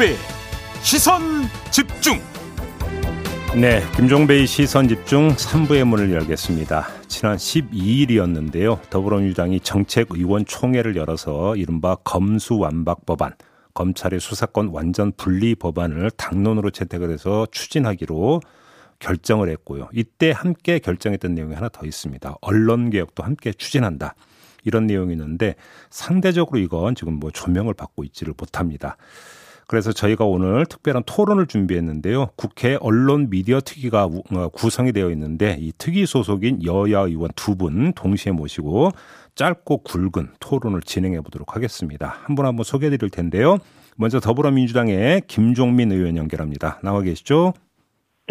김종배 시선 집중. 네, 김종배의 시선 집중 3부의 문을 열겠습니다. 지난 12일이었는데요. 더불어민주당이 정책의원 총회를 열어서 이른바 검수완박 법안, 검찰의 수사권 완전 분리 법안을 당론으로 채택을 해서 추진하기로 결정을 했고요. 이때 함께 결정했던 내용이 하나 더 있습니다. 언론 개혁도 함께 추진한다. 이런 내용이 있는데 상대적으로 이건 지금 뭐 조명을 받고 있지를 못합니다. 그래서 저희가 오늘 특별한 토론을 준비했는데요. 국회 언론 미디어 특위가 어, 구성이 되어 있는데 이 특위 소속인 여야 의원 두 분 동시에 모시고 짧고 굵은 토론을 진행해 보도록 하겠습니다. 한 분 한 분 소개해 드릴 텐데요. 먼저 더불어민주당의 김종민 의원 연결합니다. 나와 계시죠?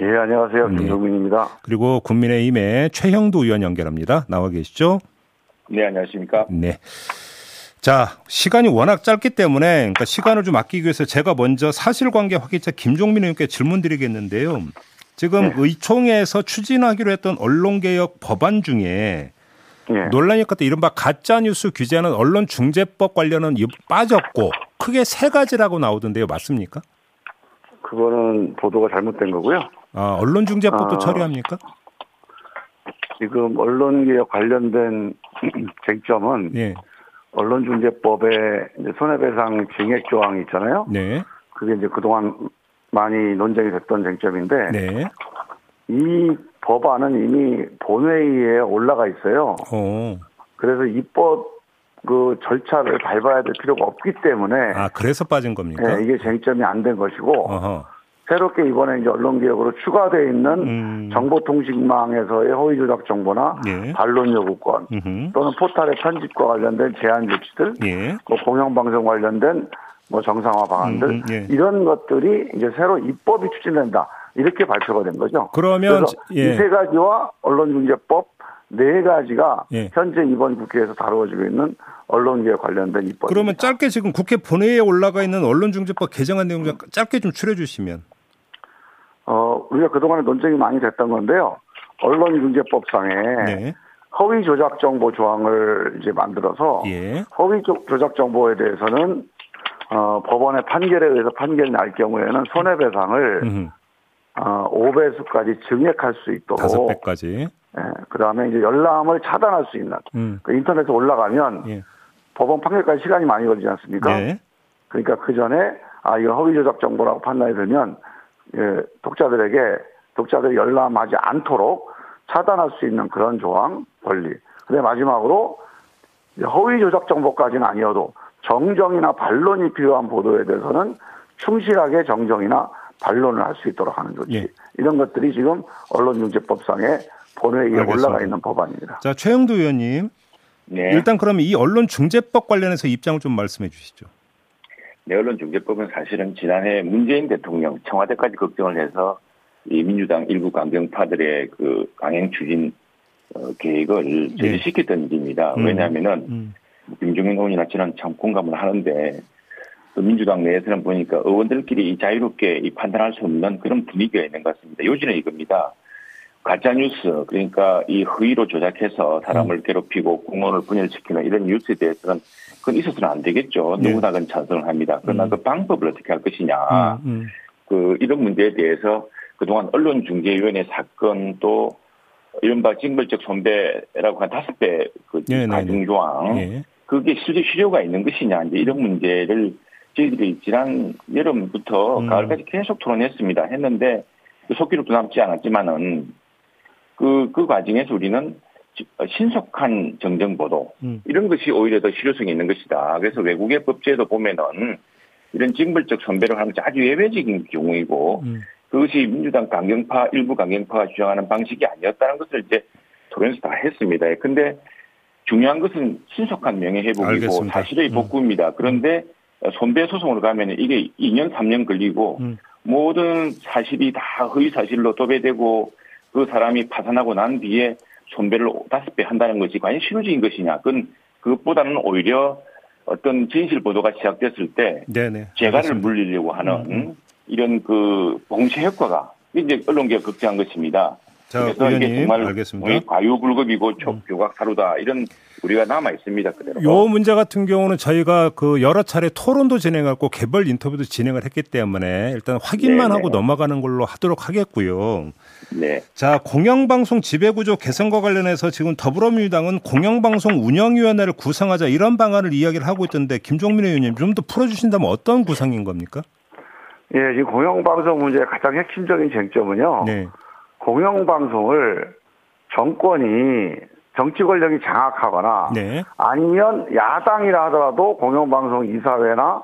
예, 안녕하세요. 네. 김종민입니다. 네. 그리고 국민의힘의 최형두 의원 연결합니다. 나와 계시죠? 네, 안녕하십니까? 네. 자, 시간이 워낙 짧기 때문에 그러니까 시간을 좀 아끼기 위해서 제가 먼저 사실관계 확인자 김종민 의원께 질문 드리겠는데요. 지금 네. 의총에서 추진하기로 했던 언론개혁 법안 중에 네. 논란이 컸던 이른바 가짜뉴스 규제하는 언론중재법 관련은 빠졌고 크게 세 가지라고 나오던데요. 맞습니까? 그거는 보도가 잘못된 거고요. 아, 언론중재법도 아, 처리합니까? 지금 언론개혁 관련된 쟁점은 네. 언론중재법에 이제 손해배상 증액 조항이 있잖아요. 네. 그게 이제 그동안 많이 논쟁이 됐던 쟁점인데 네. 이 법안은 이미 본회의에 올라가 있어요. 오. 어. 그래서 입법 그 절차를 밟아야 될 필요가 없기 때문에 아 그래서 빠진 겁니까? 네, 이게 쟁점이 안 된 것이고 어허. 새롭게 이번에 이제 언론개혁으로 추가되어 있는 음. 정보통신망에서의 허위조작 정보나 예. 반론 요구권 음흠. 또는 포탈의 편집과 관련된 제한 조치들, 예. 뭐 공영방송 관련된 뭐 정상화 방안들 음, 예. 이런 것들이 이제 새로 입법이 추진된다 이렇게 발표가 된 거죠. 그러면 예. 이세 가지와 언론중재법 네 가지가 예. 현재 이번 국회에서 다루어지고 있는 언론개혁 관련된 입법. 그러면 짧게 지금 국회 본회의에 올라가 있는 언론중재법 개정안 내용 좀 짧게 좀 추려 주시면. 어, 우리가 그동안에 논쟁이 많이 됐던 건데요. 언론중재법상에 네. 허위 조작 정보 조항을 이제 만들어서 예. 허위 조작 정보에 대해서는 어, 법원의 판결에 의해서 판결이 날 경우에는 손해배상을 음흠. 어, 5배수까지 증액할 수 있도록 5배까지. 예, 그다음에 이제 열람을 차단할 수 있는 음. 그 인터넷에 올라가면 예. 법원 판결까지 시간이 많이 걸리지 않습니까? 네. 그러니까 그 전에 아 이거 허위 조작 정보라고 판단이 들면 예, 독자들에게 독자들이 열람하지 않도록 차단할 수 있는 그런 조항 권리. 근데 마지막으로 허위 조작 정보까지는 아니어도 정정이나 반론이 필요한 보도에 대해서는 충실하게 정정이나 반론을 할 수 있도록 하는 조치. 예. 이런 것들이 지금 언론중재법상에 본회의에 알겠습니다. 올라가 있는 법안입니다. 자, 최영도 의원님. 네. 일단 그러면 이 언론중재법 관련해서 입장을 좀 말씀해 주시죠. 네, 언론 중재법은 사실은 지난해 문재인 대통령 청와대까지 걱정을 해서 이 민주당 일부 강경파들의 그 강행 추진 어, 계획을 네. 제시시켰던 일입니다. 음. 왜냐하면은 음. 김종인 의원이나 저는 참 공감을 하는데 또 민주당 내에서는 보니까 의원들끼리 자유롭게 이 판단할 수 없는 그런 분위기가 있는 것 같습니다. 요지는 이겁니다. 가짜 뉴스 그러니까 이 허위로 조작해서 사람을 음. 괴롭히고 공원을 분열시키는 이런 뉴스에 대해서는 그건 있어서는 안 되겠죠. 네. 누구나 그건 찬성을 합니다. 그러나 음. 그 방법을 어떻게 할 것이냐. 음, 음. 그 이런 문제에 대해서 그동안 언론중재위원회 사건 또 이른바 징벌적 손배라고 한 다섯 배그 네, 네, 네. 가중조항 네. 그게 실제 실효가 있는 것이냐 이제 이런 문제를 저희들이 지난 여름부터 음. 가을까지 계속 토론했습니다. 했는데 그 속기록도 남지 않았지만은 그, 그 과정에서 우리는 신속한 정정보도 음. 이런 것이 오히려 더 실효성이 있는 것이다. 그래서 외국의 법제도 보면은 이런 징벌적 선배를 하는 것이 아주 예외적인 경우이고 음. 그것이 민주당 강경파 일부 강경파가 주장하는 방식이 아니었다는 것을 이제 토론에서 다 했습니다. 근데 중요한 것은 신속한 명예 회복이고 알겠습니다. 사실의 음. 복구입니다. 그런데 손배 소송으로 가면 이게 2년 3년 걸리고 음. 모든 사실이 다 허위 사실로 도배되고 그 사람이 파산하고 난 뒤에 손배를 다섯 배 한다는 것이 과연 실효적인 것이냐. 그건 그것보다는 오히려 어떤 진실 보도가 시작됐을 때 네네, 재간을 물리려고 하는 음, 음. 이런 그 봉쇄 효과가 이제 언론계가 걱정한 것입니다. 자, 그래서 의원님, 이게 정말 알겠습니다. 과유불급이고 촉교각 사루다 이런 우리가 남아 있습니다. 그대로. 요 문제 같은 경우는 저희가 그 여러 차례 토론도 진행하고 개별 인터뷰도 진행을 했기 때문에 일단 확인만 네네. 하고 넘어가는 걸로 하도록 하겠고요. 네. 자, 공영방송 지배구조 개선과 관련해서 지금 더불어민주당은 공영방송 운영위원회를 구성하자 이런 방안을 이야기를 하고 있던데 김종민 의원님 좀 더 풀어주신다면 어떤 구상인 겁니까? 예, 지금 공영방송 문제의 가장 핵심적인 쟁점은요. 네. 공영방송을 정권이 정치 권력이 장악하거나 네. 아니면 야당이라 하더라도 공영방송 이사회나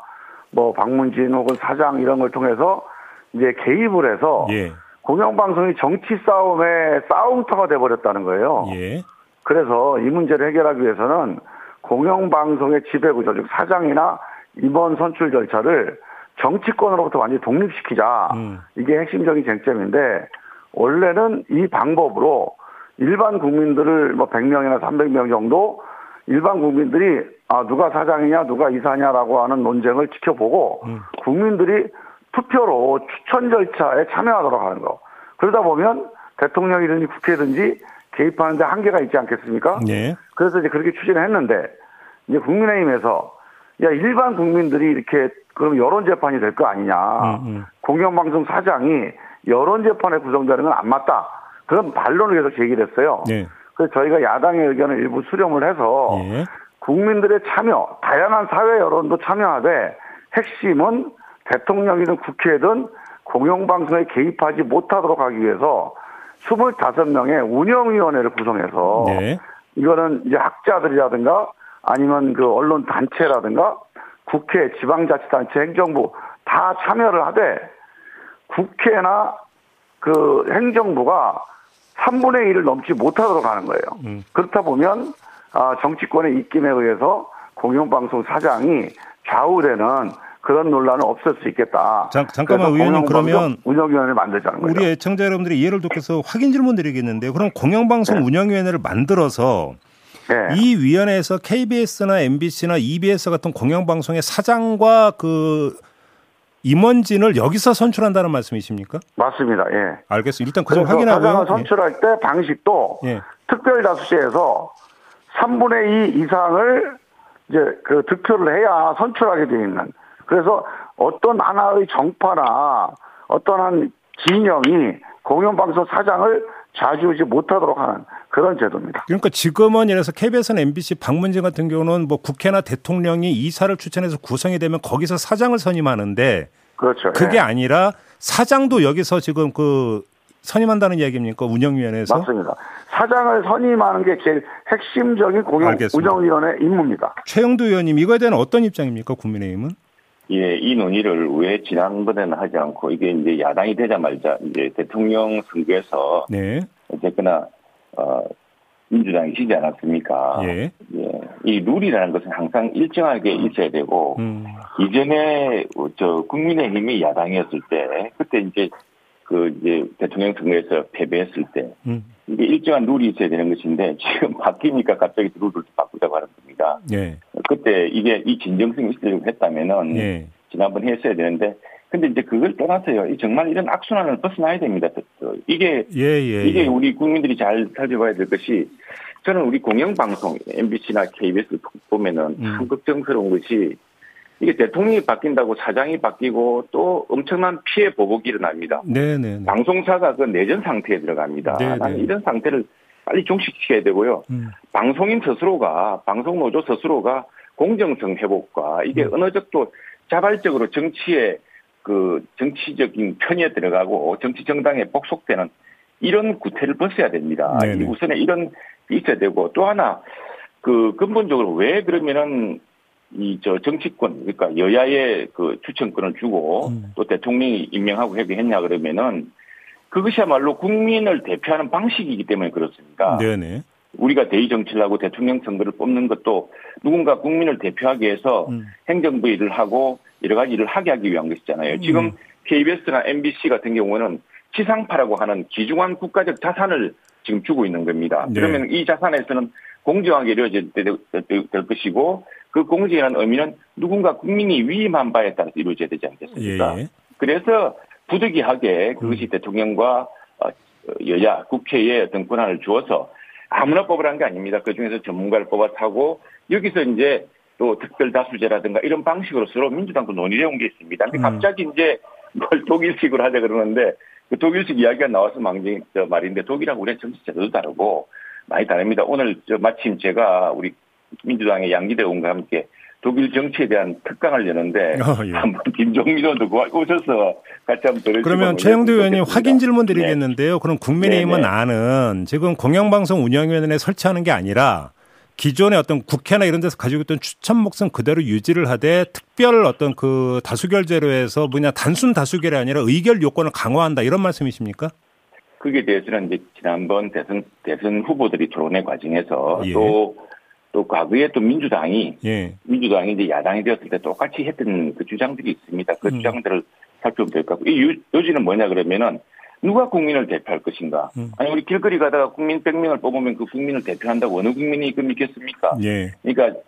뭐 방문진 혹은 사장 이런 걸 통해서 이제 개입을 해서 예. 공영방송이 정치 싸움의 싸움터가 돼버렸다는 거예요. 예. 그래서 이 문제를 해결하기 위해서는 공영방송의 지배구조, 즉 사장이나 임원 선출 절차를 정치권으로부터 완전히 독립시키자. 음. 이게 핵심적인 쟁점인데 원래는 이 방법으로 일반 국민들을 뭐 100명이나 300명 정도 일반 국민들이 아 누가 사장이냐 누가 이사냐라고 하는 논쟁을 지켜보고 음. 국민들이 투표로 추천 절차에 참여하도록 하는 거. 그러다 보면 대통령이든지 국회든지 개입하는데 한계가 있지 않겠습니까? 네. 그래서 이제 그렇게 추진을 했는데 이제 국민의힘에서 야 일반 국민들이 이렇게 그럼 여론 재판이 될 거 아니냐? 음, 음. 공영방송 사장이 여론 재판에 구성되는 건 안 맞다. 그런 반론을 계속 제기를 했어요. 네. 그래서 저희가 야당의 의견을 일부 수렴을 해서 네. 국민들의 참여, 다양한 사회 여론도 참여하되 핵심은 대통령이든 국회든 공영방송에 개입하지 못하도록 하기 위해서 25명의 운영위원회를 구성해서 네. 이거는 이제 학자들이라든가 아니면 그 언론 단체라든가 국회, 지방자치단체, 행정부 다 참여를 하되 국회나 그 행정부가 3분의 1을 넘지 못하도록 하는 거예요. 음. 그렇다 보면 아, 정치권의 입김에 의해서 공영방송 사장이 좌우되는 그런 논란은 없을 수 있겠다. 잠, 잠깐만 의원님 그러면 운영위원회를 만들자는 거죠. 우리 애청자 여러분들이 이해를 돕겠어 확인 질문 드리겠는데요. 그럼 공영방송 네. 운영위원회를 만들어서 네. 이 위원회에서 KBS나 MBC나 EBS 같은 공영방송의 사장과 그 임원진을 여기서 선출한다는 말씀이십니까? 맞습니다. 예. 알겠습니다. 일단 그점 확인하고요. 선출할 예. 때 방식도 예. 특별 다수제에서 3분의 2 이상을 이제 그 득표를 해야 선출하게 되어 있는. 그래서 어떤 하나의 정파나 어떤 한 진영이 공영방송 사장을 좌지우지 못하도록 하는 그런 제도입니다. 그러니까 지금은 예를 들어서 KBS나 MBC 방문진 같은 경우는 뭐 국회나 대통령이 이사를 추천해서 구성이 되면 거기서 사장을 선임하는데 그렇죠. 그게 네. 아니라 사장도 여기서 지금 그 선임한다는 이야기입니까? 운영위원회에서? 맞습니다. 사장을 선임하는 게 제일 핵심적인 공영 알겠습니다. 운영위원회 임무입니다. 최영두 의원님 이거에 대한 어떤 입장입니까? 국민의힘은? 예, 이 논의를 왜 지난번에는 하지 않고 이게 이제 야당이 되자마자 이제 대통령 선거에서 네. 어쨌거나 어 민주당이 지지 않았습니까? 예. 예. 이 룰이라는 것은 항상 일정하게 있어야 되고 음. 이전에 저 국민의힘이 야당이었을 때 그때 이제 그 이제 대통령 선거에서 패배했을 때 음. 이게 일정한 룰이 있어야 되는 것인데 지금 바뀌니까 갑자기 룰을 바꾸자고 하는 겁니다. 예. 그때 이게 이 진정성이 있으려고 했다면은 예. 지난번 했어야 되는데 근데 이제 그걸 떠나서요. 정말 이런 악순환을 벗어나야 됩니다. 이게 예, 예, 이게 예. 우리 국민들이 잘 살펴봐야 될 것이 저는 우리 공영방송 MBC나 KBS 보면은 음. 참 걱정스러운 것이 이게 대통령이 바뀐다고 사장이 바뀌고 또 엄청난 피해 보복이 일어납니다. 네네. 네, 네. 방송사가 그 내전 상태에 들어갑니다. 네네. 나는 네. 이런 상태를 빨리 종식시켜야 되고요. 음. 방송인 스스로가 방송 노조 스스로가 공정성 회복과 이게 음. 어느 정도 자발적으로 정치에 그 정치적인 편에 들어가고 정치 정당에 복속되는 이런 구태를 벗어야 됩니다. 네네. 우선에 이런 있어야 되고 또 하나 그 근본적으로 왜 그러면은 이 저 정치권 그러니까 여야의 그 추천권을 주고 음. 또 대통령이 임명하고 회귀했냐 그러면은 그것이야말로 국민을 대표하는 방식이기 때문에 그렇습니다. 네네. 우리가 대의 정치를 하고 대통령 선거를 뽑는 것도 누군가 국민을 대표하기 위해서 음. 행정부 일을 하고 여러 가지 일을 하게 하기 위한 것이잖아요. 음. 지금 KBS나 MBC 같은 경우는 지상파라고 하는 기중한 국가적 자산을 지금 주고 있는 겁니다. 네. 그러면 이 자산에서는 공정하게 이루어질 될 것이고 그 공정이라는 의미는 누군가 국민이 위임한 바에 따라서 이루어져야 되지 않겠습니까? 예. 그래서 부득이하게 그것이 음. 대통령과 어, 여야 국회에 어떤 권한을 주어서 아무나 뽑으라는 게 아닙니다. 그 중에서 전문가를 뽑아서 하고 여기서 이제 또 특별 다수제라든가 이런 방식으로 서로 민주당도 논의해 온 게 있습니다. 근데 음. 갑자기 이제 뭘 독일식으로 하자 그러는데 그 독일식 이야기가 나와서 망정 저 말인데 독일하고 우리의 정치 제도도 다르고 많이 다릅니다. 오늘 저 마침 제가 우리 민주당의 양기대 의원과 함께 독일 정치에 대한 특강을 여는데 어, 예. 한번 김종민 의원도 오셔서 같이 한번 들으시고 그러면 최영두 의원님 확인 질문 드리겠는데요. 네. 그럼 국민의힘은 네, 네. 아는 지금 공영방송 운영위원회 설치하는 게 아니라 기존의 어떤 국회나 이런 데서 가지고 있던 추천 목성 그대로 유지를 하되 특별 어떤 그 다수결제로 해서 뭐냐 단순 다수결이 아니라 의결 요건을 강화한다 이런 말씀이십니까? 그게 대해서는 이제 지난번 대선 대선 후보들이 토론의 과정에서 예. 또또 과거에 또 민주당이 예. 민주당이 이제 야당이 되었을 때 똑같이 했던 그 주장들이 있습니다. 그 음. 주장들을 살펴보면 될 것 같고 이 요지는 뭐냐 그러면은 누가 국민을 대표할 것인가? 음. 아니 우리 길거리 가다가 국민 100명을 뽑으면 그 국민을 대표한다고 어느 국민이 그 믿겠습니까? 예. 그러니까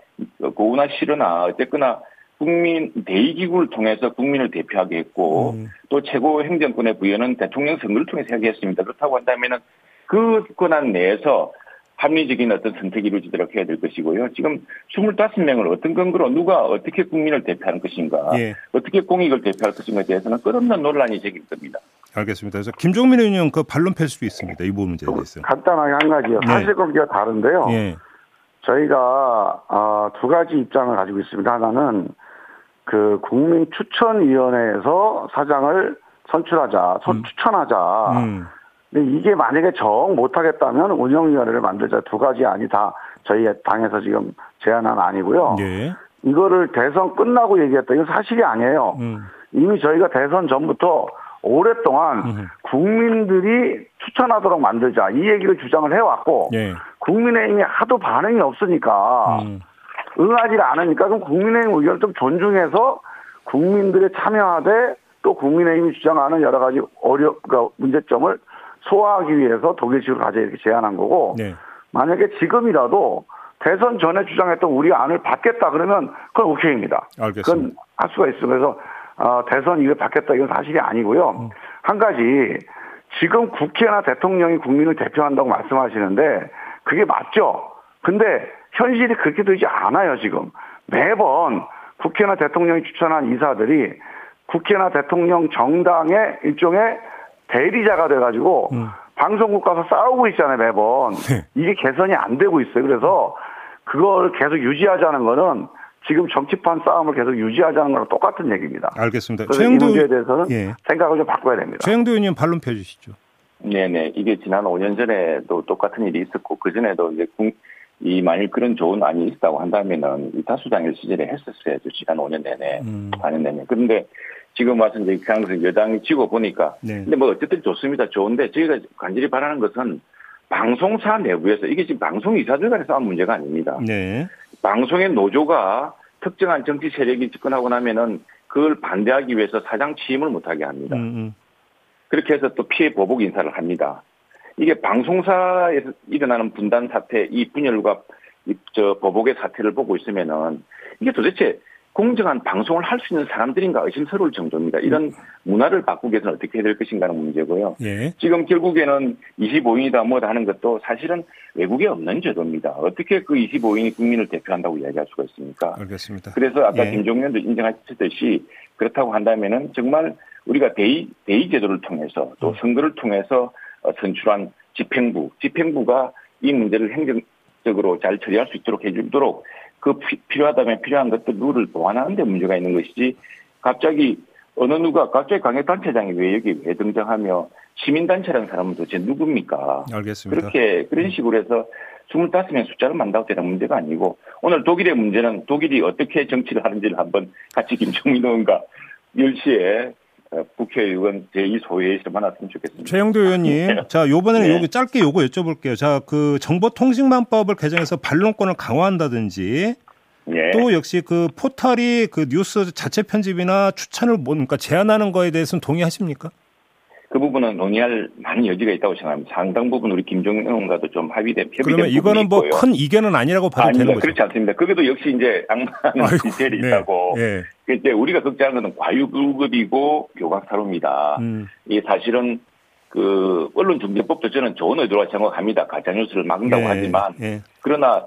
고우나 싫으나 어쨌거나 국민 대의기구를 통해서 국민을 대표하게 했고 음. 또 최고 행정권의 부여는 대통령 선거를 통해서 하게 했습니다. 그렇다고 한다면은 그 권한 내에서 합리적인 어떤 선택이 이루어지도록 해야 될 것이고요. 지금 25명을 어떤 근거로 누가 어떻게 국민을 대표하는 것인가, 예. 어떻게 공익을 대표할 것인가에 대해서는 끝없는 논란이 제기될 겁니다. 알겠습니다. 그래서 김종민 의원님 그 반론 펼 수도 있습니다. 이 부분 문제에 대해서. 간단하게 한 가지요. 네. 사실 관계가 다른데요. 예. 저희가 아, 두 가지 입장을 가지고 있습니다. 하나는 그 국민 추천위원회에서 사장을 선출하자, 선, 음. 추천하자. 음. 근데 이게 만약에 정 못하겠다면 운영위원회를 만들자 두 가지 안이 다 저희 당에서 지금 제안은 아니고요. 네. 이거를 대선 끝나고 얘기했다. 이건 사실이 아니에요. 음. 이미 저희가 대선 전부터 오랫동안 음. 국민들이 추천하도록 만들자 이 얘기를 주장을 해왔고 네. 국민의힘이 하도 반응이 없으니까 음. 응하지 않으니까 그럼 국민의힘 의견을 좀 존중해서 국민들의 참여하되 또 국민의힘이 주장하는 여러 가지 어려 그러니까 문제점을 소화하기 위해서 독일식으로 가자 이렇게 제안한 거고 네. 만약에 지금이라도 대선 전에 주장했던 우리 안을 받겠다 그러면 그건 오케이입니다. 알겠습니다. 그건 할 수가 있어요. 그래서 어, 대선 이걸 받겠다 이건 사실이 아니고요. 음. 한 가지 지금 국회나 대통령이 국민을 대표한다고 말씀하시는데 그게 맞죠. 근데 현실이 그렇게 되지 않아요 지금 매번 국회나 대통령이 추천한 이사들이 국회나 대통령 정당의 일종의 대리자가 돼가지고 음. 방송국 가서 싸우고 있잖아요 매번 네. 이게 개선이 안 되고 있어요. 그래서 그걸 계속 유지하자는 거는 지금 정치판 싸움을 계속 유지하자는 거랑 똑같은 얘기입니다. 알겠습니다. 최영도 이 문제에 대해서는 예. 생각을 좀 바꿔야 됩니다. 최영도 의원님 반론 펴주시죠. 네네 이게 지난 5년 전에도 똑같은 일이 있었고 그 전에도 이제 이 만일 그런 좋은 안이 있다고 한다면은 이 다수당일 시절에 했었어야죠 지난 5년 내내 음. 4년 내내 그런데 지금 와서 이제 강서 여당이 지고 보니까. 네. 근데 뭐 어쨌든 좋습니다. 좋은데 저희가 간절히 바라는 것은 방송사 내부에서 이게 지금 방송 이사들 간의 싸움 문제가 아닙니다. 네. 방송의 노조가 특정한 정치 세력이 집권하고 나면은 그걸 반대하기 위해서 사장 취임을 못하게 합니다. 음, 음. 그렇게 해서 또 피해 보복 인사를 합니다. 이게 방송사에서 일어나는 분단 사태, 이 분열과 저 보복의 사태를 보고 있으면은 이게 도대체 공정한 방송을 할 수 있는 사람들인가 의심스러울 정도입니다. 이런 음. 문화를 바꾸기 위해서는 어떻게 해야 될 것인가 하는 문제고요. 예. 지금 결국에는 25인이다 뭐다 하는 것도 사실은 외국에 없는 제도입니다. 어떻게 그 25인이 국민을 대표한다고 이야기할 수가 있습니까? 알겠습니다. 그래서 아까 예. 김종현도 인정하셨듯이 그렇다고 한다면은 정말 우리가 대의, 대의 제도를 통해서 또 음. 선거를 통해서 어, 선출한 집행부, 집행부가 이 문제를 행정적으로 잘 처리할 수 있도록 해주도록 그 필요하다면 필요한 것들 룰을 보완하는 데 문제가 있는 것이지 갑자기 어느 누가 갑자기 강력단체장이 왜 여기 왜 등장하며 시민단체라는 사람은 도대체 누굽니까? 알겠습니다. 그렇게 그런 식으로 해서 25명 숫자를 만다고 되는 문제가 아니고 오늘 독일의 문제는 독일이 어떻게 정치를 하는지를 한번 같이 김종민 의원과 10시에 어, 국회의원 제2소위에서 만났으면 좋겠습니다. 최영도 의원님, 네. 자 요번에는 네. 여기 짧게 요거 여쭤볼게요. 자그 정보통신망법을 개정해서 반론권을 강화한다든지 네. 또 역시 그 포털이 그 뉴스 자체 편집이나 추천을 뭔가 제한하는 거에 대해서는 동의하십니까? 그 부분은 논의할 많은 여지가 있다고 생각합니다. 상당 부분 우리 김종인 의원과도 좀 합의된 협의된 그러면 이거는 뭐 큰 이견은 아니라고 봐도 아닙니다. 되는 거죠? 그렇지 않습니다. 그게도 역시 이제 악마는 디테일이 네. 있다고. 네. 이제 우리가 걱정하는 것은 과유불급이고 교각사로입니다. 음. 이 사실은 그 언론중재법도 저는 좋은 의도로 생각합니다. 가짜뉴스를 막는다고 네, 하지만 네. 그러나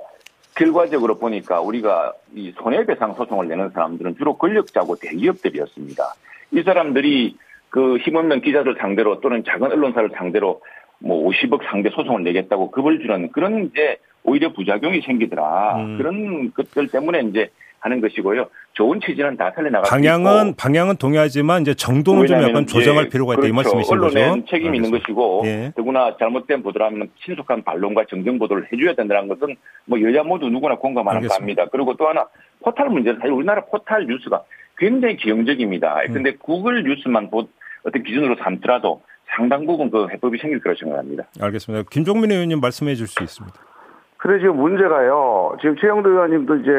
결과적으로 보니까 우리가 이 손해배상 소송을 내는 사람들은 주로 권력자고 대기업들이었습니다. 이 사람들이 그 힘없는 기자들 상대로 또는 작은 언론사를 상대로 뭐 50억 상대 소송을 내겠다고 급을 주는 그런 이제 오히려 부작용이 생기더라. 음. 그런 것들 때문에 이제 하는 것이고요. 좋은 취지는 다 살려나갈 방향은 있고. 방향은 동의하지만 이제 정도는 좀 약간 조정할 필요가 있다 그렇죠. 이 말씀이신 거죠. 언론에 책임이 있는 것이고 예. 더구나 잘못된 보도라면 신속한 반론과 정정 보도를 해줘야 된다는 것은 뭐 여야 모두 누구나 공감하는 바입니다. 그리고 또 하나 포탈 문제는 사실 우리나라 포탈 뉴스가 굉장히 기형적입니다. 음. 근데 구글 뉴스만 보, 어떤 기준으로 삼더라도 상당 부분 그 해법이 생길 거라 생각합니다. 알겠습니다. 김종민 의원님 말씀해 줄 수 있습니다. 그래 지금 문제가요. 지금 최영도 의원님도 이제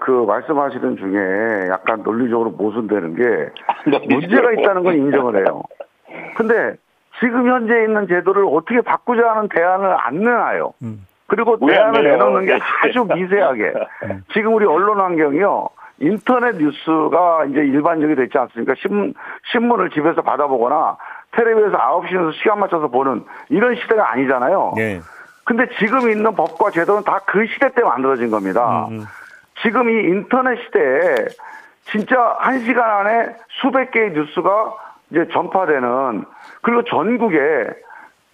그 말씀하시는 중에 약간 논리적으로 모순되는 게 문제가 있다는 건 인정을 해요. 근데 지금 현재 있는 제도를 어떻게 바꾸자는 대안을 안 내놔요. 음. 그리고 대안을 내놓는 게 아주 미세하게. 음. 지금 우리 언론 환경이요. 인터넷 뉴스가 이제 일반적이 됐지 않습니까? 신, 신문을 집에서 받아보거나 텔레비에서 9시 에서 시간 맞춰서 보는 이런 시대가 아니잖아요. 네. 근데 지금 있는 법과 제도는 다 그 시대 때 만들어진 겁니다. 음, 음. 지금 이 인터넷 시대에 진짜 한 시간 안에 수백 개의 뉴스가 이제 전파되는 그리고 전국에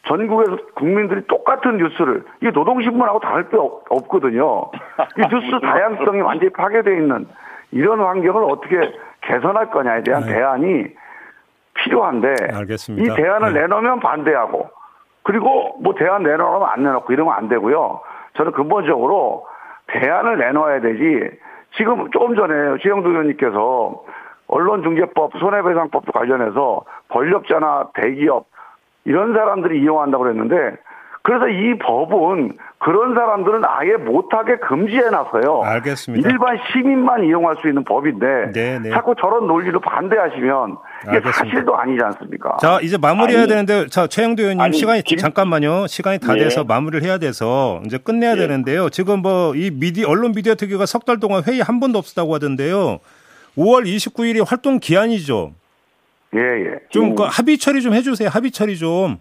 전국에서 국민들이 똑같은 뉴스를 이게 노동신문하고 다를 게 없, 거든요 이 뉴스 다양성이 완전히 파괴되어 있는 이런 환경을 어떻게 개선할 거냐에 대한 네. 대안이 필요한데 알겠습니다. 이 대안을 네. 내놓으면 반대하고 그리고 뭐 대안 내놓으면 안 내놓고 이러면 안 되고요. 저는 근본적으로 대안을 내놓아야 되지. 지금 조금 전에 최영두 의원님께서 언론중재법, 손해배상법도 관련해서 권력자나 대기업 이런 사람들이 이용한다고 그랬는데 그래서 이 법은 그런 사람들은 아예 못하게 금지해놨어요. 알겠습니다. 일반 시민만 이용할 수 있는 법인데 네네. 네. 자꾸 저런 논리로 반대하시면 이게 알겠습니다. 사실도 아니지 않습니까? 자 이제 마무리해야 아니, 되는데 자 최영도 의원님 아니, 시간이 김, 잠깐만요. 시간이 다 네. 돼서 마무리를 해야 돼서 이제 끝내야 네. 되는데요. 지금 뭐 이 미디 언론 미디어 특위가 석 달 동안 회의 한 번도 없었다고 하던데요. 5월 29일이 활동 기한이죠. 예, 예. 좀그 합의 처리 좀 해주세요. 합의 처리 좀.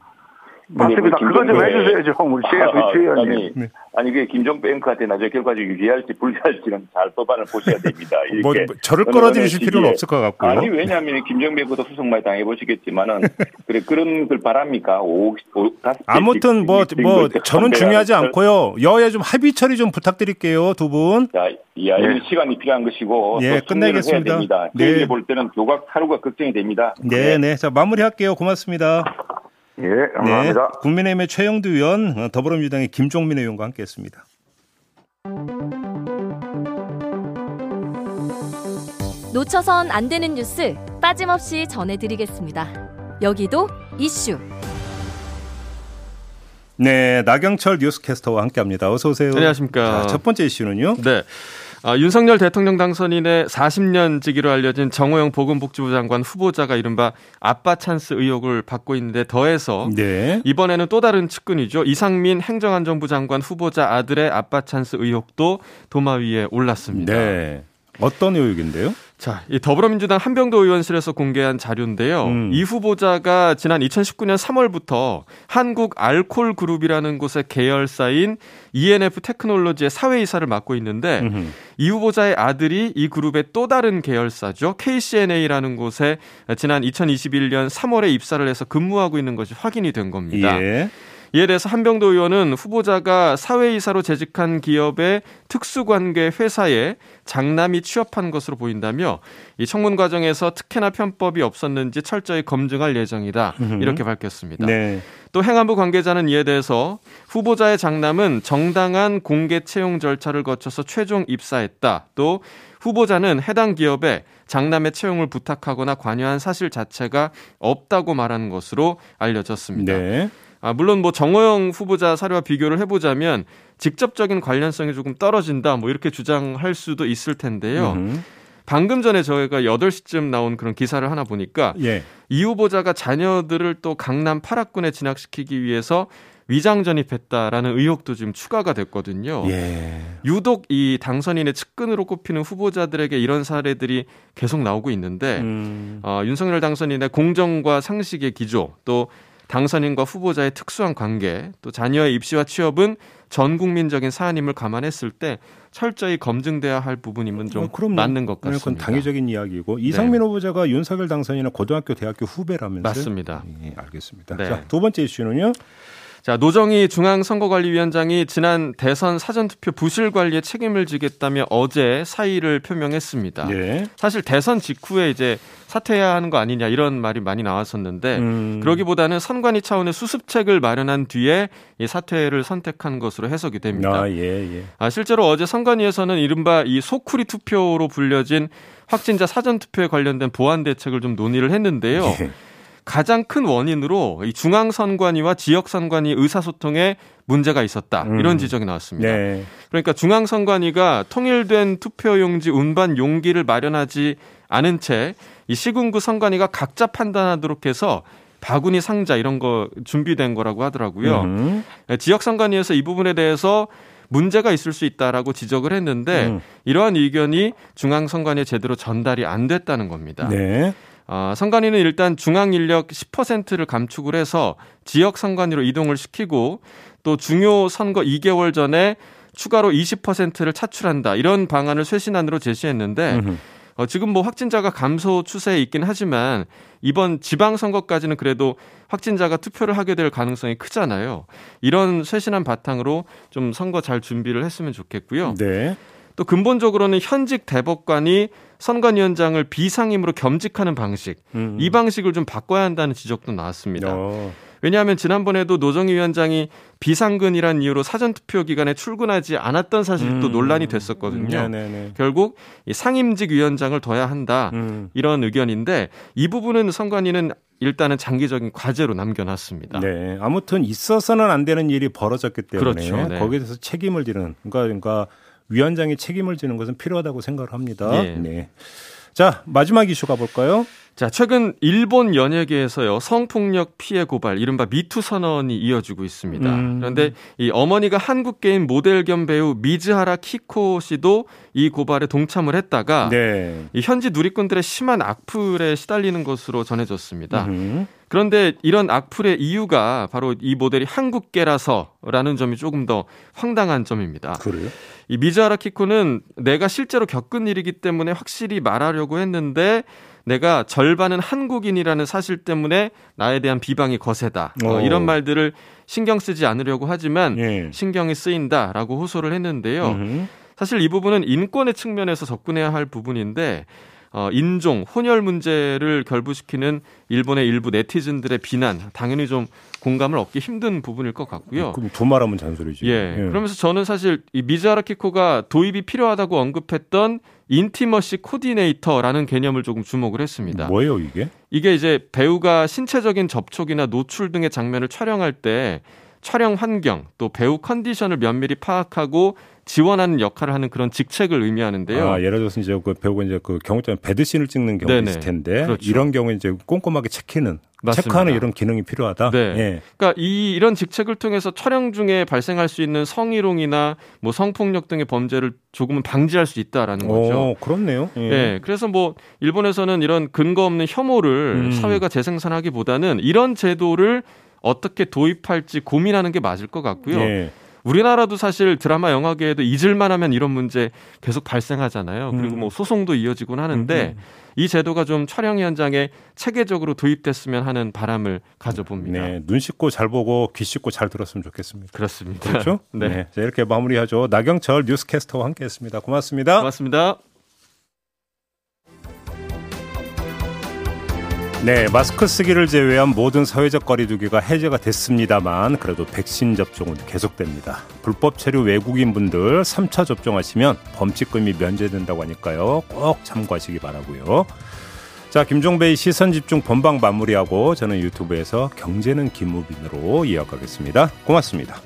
맞습니다. 그거 좀 해주세요, 좀 우리 최, 아, 최 의원님. 아니, 네. 아니 그 김종배 앵커한테 나중에 결과적 유리할지 불리할지는 잘 법안을 보셔야 됩니다. 뭐, 뭐 저를 끌어들이실 필요는 없을 것 같고요. 아니 왜냐하면 김종배 앵커도 수석 많이 당해보시겠지만은 그래 그런 걸 바랍니까? 오, 오, 아무튼 뭐뭐 뭐, 저는 중요하지 않고요. 여야 좀 합의 처리 좀 부탁드릴게요, 두 분. 자, 야, 네. 시간이 필요한 것이고 예, 끝내겠습니다. 네. 볼 때는 조각 하루가 걱정이 됩니다. 네, 네, 네. 자 마무리할게요. 고맙습니다. 예, 감사합니다. 네, 국민의힘의 최영두 의원, 어, 더불어민주당의 김종민 의원과 함께했습니다. 놓쳐선 안 되는 뉴스 빠짐없이 전해드리겠습니다. 여기도 이슈. 네, 나경철 뉴스캐스터와 함께합니다. 어서 오세요. 안녕하십니까. 자, 첫 번째 이슈는요. 네. 아, 윤석열 대통령 당선인의 40년 지기로 알려진 정호영 보건복지부 장관 후보자가 이른바 아빠 찬스 의혹을 받고 있는데 더해서 네. 이번에는 또 다른 측근이죠. 이상민 행정안전부 장관 후보자 아들의 아빠 찬스 의혹도 도마 위에 올랐습니다. 네. 어떤 의혹인데요? 자, 이 더불어민주당 한병도 의원실에서 공개한 자료인데요. 음. 이 후보자가 지난 2019년 3월부터 한국 알콜 그룹이라는 곳의 계열사인 ENF 테크놀로지의 사외이사를 맡고 있는데 음흠. 이 후보자의 아들이 이 그룹의 또 다른 계열사죠. KC&A라는 곳에 지난 2021년 3월에 입사를 해서 근무하고 있는 것이 확인이 된 겁니다. 예. 이에 대해서 한병도 의원은 후보자가 사회이사로 재직한 기업의 특수관계 회사에 장남이 취업한 것으로 보인다며 이 청문 과정에서 특혜나 편법이 없었는지 철저히 검증할 예정이다 이렇게 밝혔습니다. 네. 또 행안부 관계자는 이에 대해서 후보자의 장남은 정당한 공개 채용 절차를 거쳐서 최종 입사했다. 또 후보자는 해당 기업에 장남의 채용을 부탁하거나 관여한 사실 자체가 없다고 말하는 것으로 알려졌습니다. 네. 아, 물론 뭐 정호영 후보자 사례와 비교를 해보자면 직접적인 관련성이 조금 떨어진다 뭐 이렇게 주장할 수도 있을 텐데요. 음흠. 방금 전에 저희가 8시쯤 나온 그런 기사를 하나 보니까 예. 이 후보자가 자녀들을 또 강남 파락군에 진학시키기 위해서 위장 전입했다라는 의혹도 지금 추가가 됐거든요. 예. 유독 이 당선인의 측근으로 꼽히는 후보자들에게 이런 사례들이 계속 나오고 있는데 음. 어, 윤석열 당선인의 공정과 상식의 기조 또 당선인과 후보자의 특수한 관계, 또 자녀의 입시와 취업은 전 국민적인 사안임을 감안했을 때 철저히 검증돼야 할 부분임은 좀 어, 맞는 것 같습니다. 그건 당위적인 이야기고 이상민 네. 후보자가 윤석열 당선인은 고등학교, 대학교 후배라면서요? 맞습니다. 예, 알겠습니다. 네. 자, 두 번째 이슈는요. 자, 노정희 중앙선거관리위원장이 지난 대선 사전투표 부실 관리에 책임을 지겠다며 어제 사의를 표명했습니다. 네. 사실 대선 직후에 이제 사퇴해야 하는 거 아니냐 이런 말이 많이 나왔었는데 음. 그러기보다는 선관위 차원의 수습책을 마련한 뒤에 이 사퇴를 선택한 것으로 해석이 됩니다. 아, 예, 예. 아, 실제로 어제 선관위에서는 이른바 이 소쿠리 투표로 불려진 확진자 사전 투표에 관련된 보안 대책을 좀 논의를 했는데요. 예. 가장 큰 원인으로 이 중앙선관위와 지역선관위 의사소통에 문제가 있었다. 음. 이런 지적이 나왔습니다. 네. 그러니까 중앙선관위가 통일된 투표용지 운반 용기를 마련하지 않은 채 이 시군구 선관위가 각자 판단하도록 해서 바구니 상자 이런 거 준비된 거라고 하더라고요. 음. 지역 선관위에서 이 부분에 대해서 문제가 있을 수 있다라고 지적을 했는데 음. 이러한 의견이 중앙 선관위에 제대로 전달이 안 됐다는 겁니다. 네. 어, 선관위는 일단 중앙 인력 10%를 감축을 해서 지역 선관위로 이동을 시키고 또 중요 선거 2개월 전에 추가로 20%를 차출한다. 이런 방안을 쇄신안으로 제시했는데 어, 지금 뭐 확진자가 감소 추세에 있긴 하지만 이번 지방선거까지는 그래도 확진자가 투표를 하게 될 가능성이 크잖아요. 이런 쇄신한 바탕으로 좀 선거 잘 준비를 했으면 좋겠고요. 네. 또 근본적으로는 현직 대법관이 선관위원장을 비상임으로 겸직하는 방식, 음. 이 방식을 좀 바꿔야 한다는 지적도 나왔습니다. 어. 왜냐하면 지난번에도 노정희 위원장이 비상근이란 이유로 사전투표 기간에 출근하지 않았던 사실도 음. 논란이 됐었거든요. 네네네. 네, 네. 결국 상임직 위원장을 둬야 한다 음. 이런 의견인데 이 부분은 선관위는 일단은 장기적인 과제로 남겨놨습니다. 네, 아무튼 있어서는 안 되는 일이 벌어졌기 때문에 그렇죠. 네. 거기에 대해서 책임을 지는 그러니까, 그러니까 위원장이 책임을 지는 것은 필요하다고 생각을 합니다. 네. 네. 자, 마지막 이슈 가볼까요? 자, 최근 일본 연예계에서요, 성폭력 피해 고발, 이른바 미투 선언이 이어지고 있습니다. 음. 그런데 이 어머니가 한국 게임 모델 겸 배우 미즈하라 키코 씨도 이 고발에 동참을 했다가 네. 이 현지 누리꾼들의 심한 악플에 시달리는 것으로 전해졌습니다. 음. 그런데 이런 악플의 이유가 바로 이 모델이 한국계라서라는 점이 조금 더 황당한 점입니다. 그래요? 이 미즈하라 키코는 내가 실제로 겪은 일이기 때문에 확실히 말하려고 했는데 내가 절반은 한국인이라는 사실 때문에 나에 대한 비방이 거세다. 어, 이런 말들을 신경 쓰지 않으려고 하지만 예. 신경이 쓰인다라고 호소를 했는데요. 음흠. 사실 이 부분은 인권의 측면에서 접근해야 할 부분인데 어, 인종, 혼혈 문제를 결부시키는 일본의 일부 네티즌들의 비난 당연히 좀 공감을 얻기 힘든 부분일 것 같고요. 그럼 두 말하면 잔소리지. 예. 예. 그러면서 저는 사실 이 미즈하라 키코가 도입이 필요하다고 언급했던 인티머시 코디네이터라는 개념을 조금 주목을 했습니다. 뭐예요, 이게? 이게 이제 배우가 신체적인 접촉이나 노출 등의 장면을 촬영할 때 촬영 환경 또 배우 컨디션을 면밀히 파악하고 지원하는 역할을 하는 그런 직책을 의미하는데요. 아, 예를 들어서 이제 그 배우가 이제 그 경호장 배드신을 찍는 경우. 있을 텐데 그렇죠. 이런 경우에 이제 꼼꼼하게 체크는 맞습니다. 체크하는 이런 기능이 필요하다. 네. 예. 그러니까 이 이런 직책을 통해서 촬영 중에 발생할 수 있는 성희롱이나 뭐 성폭력 등의 범죄를 조금은 방지할 수 있다라는 거죠. 오, 그렇네요. 예. 네. 그래서 뭐 일본에서는 이런 근거 없는 혐오를 음. 사회가 재생산하기보다는 이런 제도를 어떻게 도입할지 고민하는 게 맞을 것 같고요. 예. 우리나라도 사실 드라마 영화계에도 잊을만 하면 이런 문제 계속 발생하잖아요. 그리고 음. 뭐 소송도 이어지곤 하는데 음, 음. 이 제도가 좀 촬영 현장에 체계적으로 도입됐으면 하는 바람을 가져봅니다. 네, 눈 씻고 잘 보고 귀 씻고 잘 들었으면 좋겠습니다. 그렇습니다. 그렇죠? 네. 네. 자, 이렇게 마무리하죠. 나경철 뉴스캐스터와 함께 했습니다. 고맙습니다. 고맙습니다. 네, 마스크 쓰기를 제외한 모든 사회적 거리두기가 해제가 됐습니다만 그래도 백신 접종은 계속됩니다. 불법 체류 외국인 분들 3차 접종하시면 범칙금이 면제된다고 하니까요. 꼭 참고하시기 바라고요. 자, 김종배의 시선 집중 본방 마무리하고 저는 유튜브에서 경제는 김우빈으로 이어가겠습니다. 고맙습니다.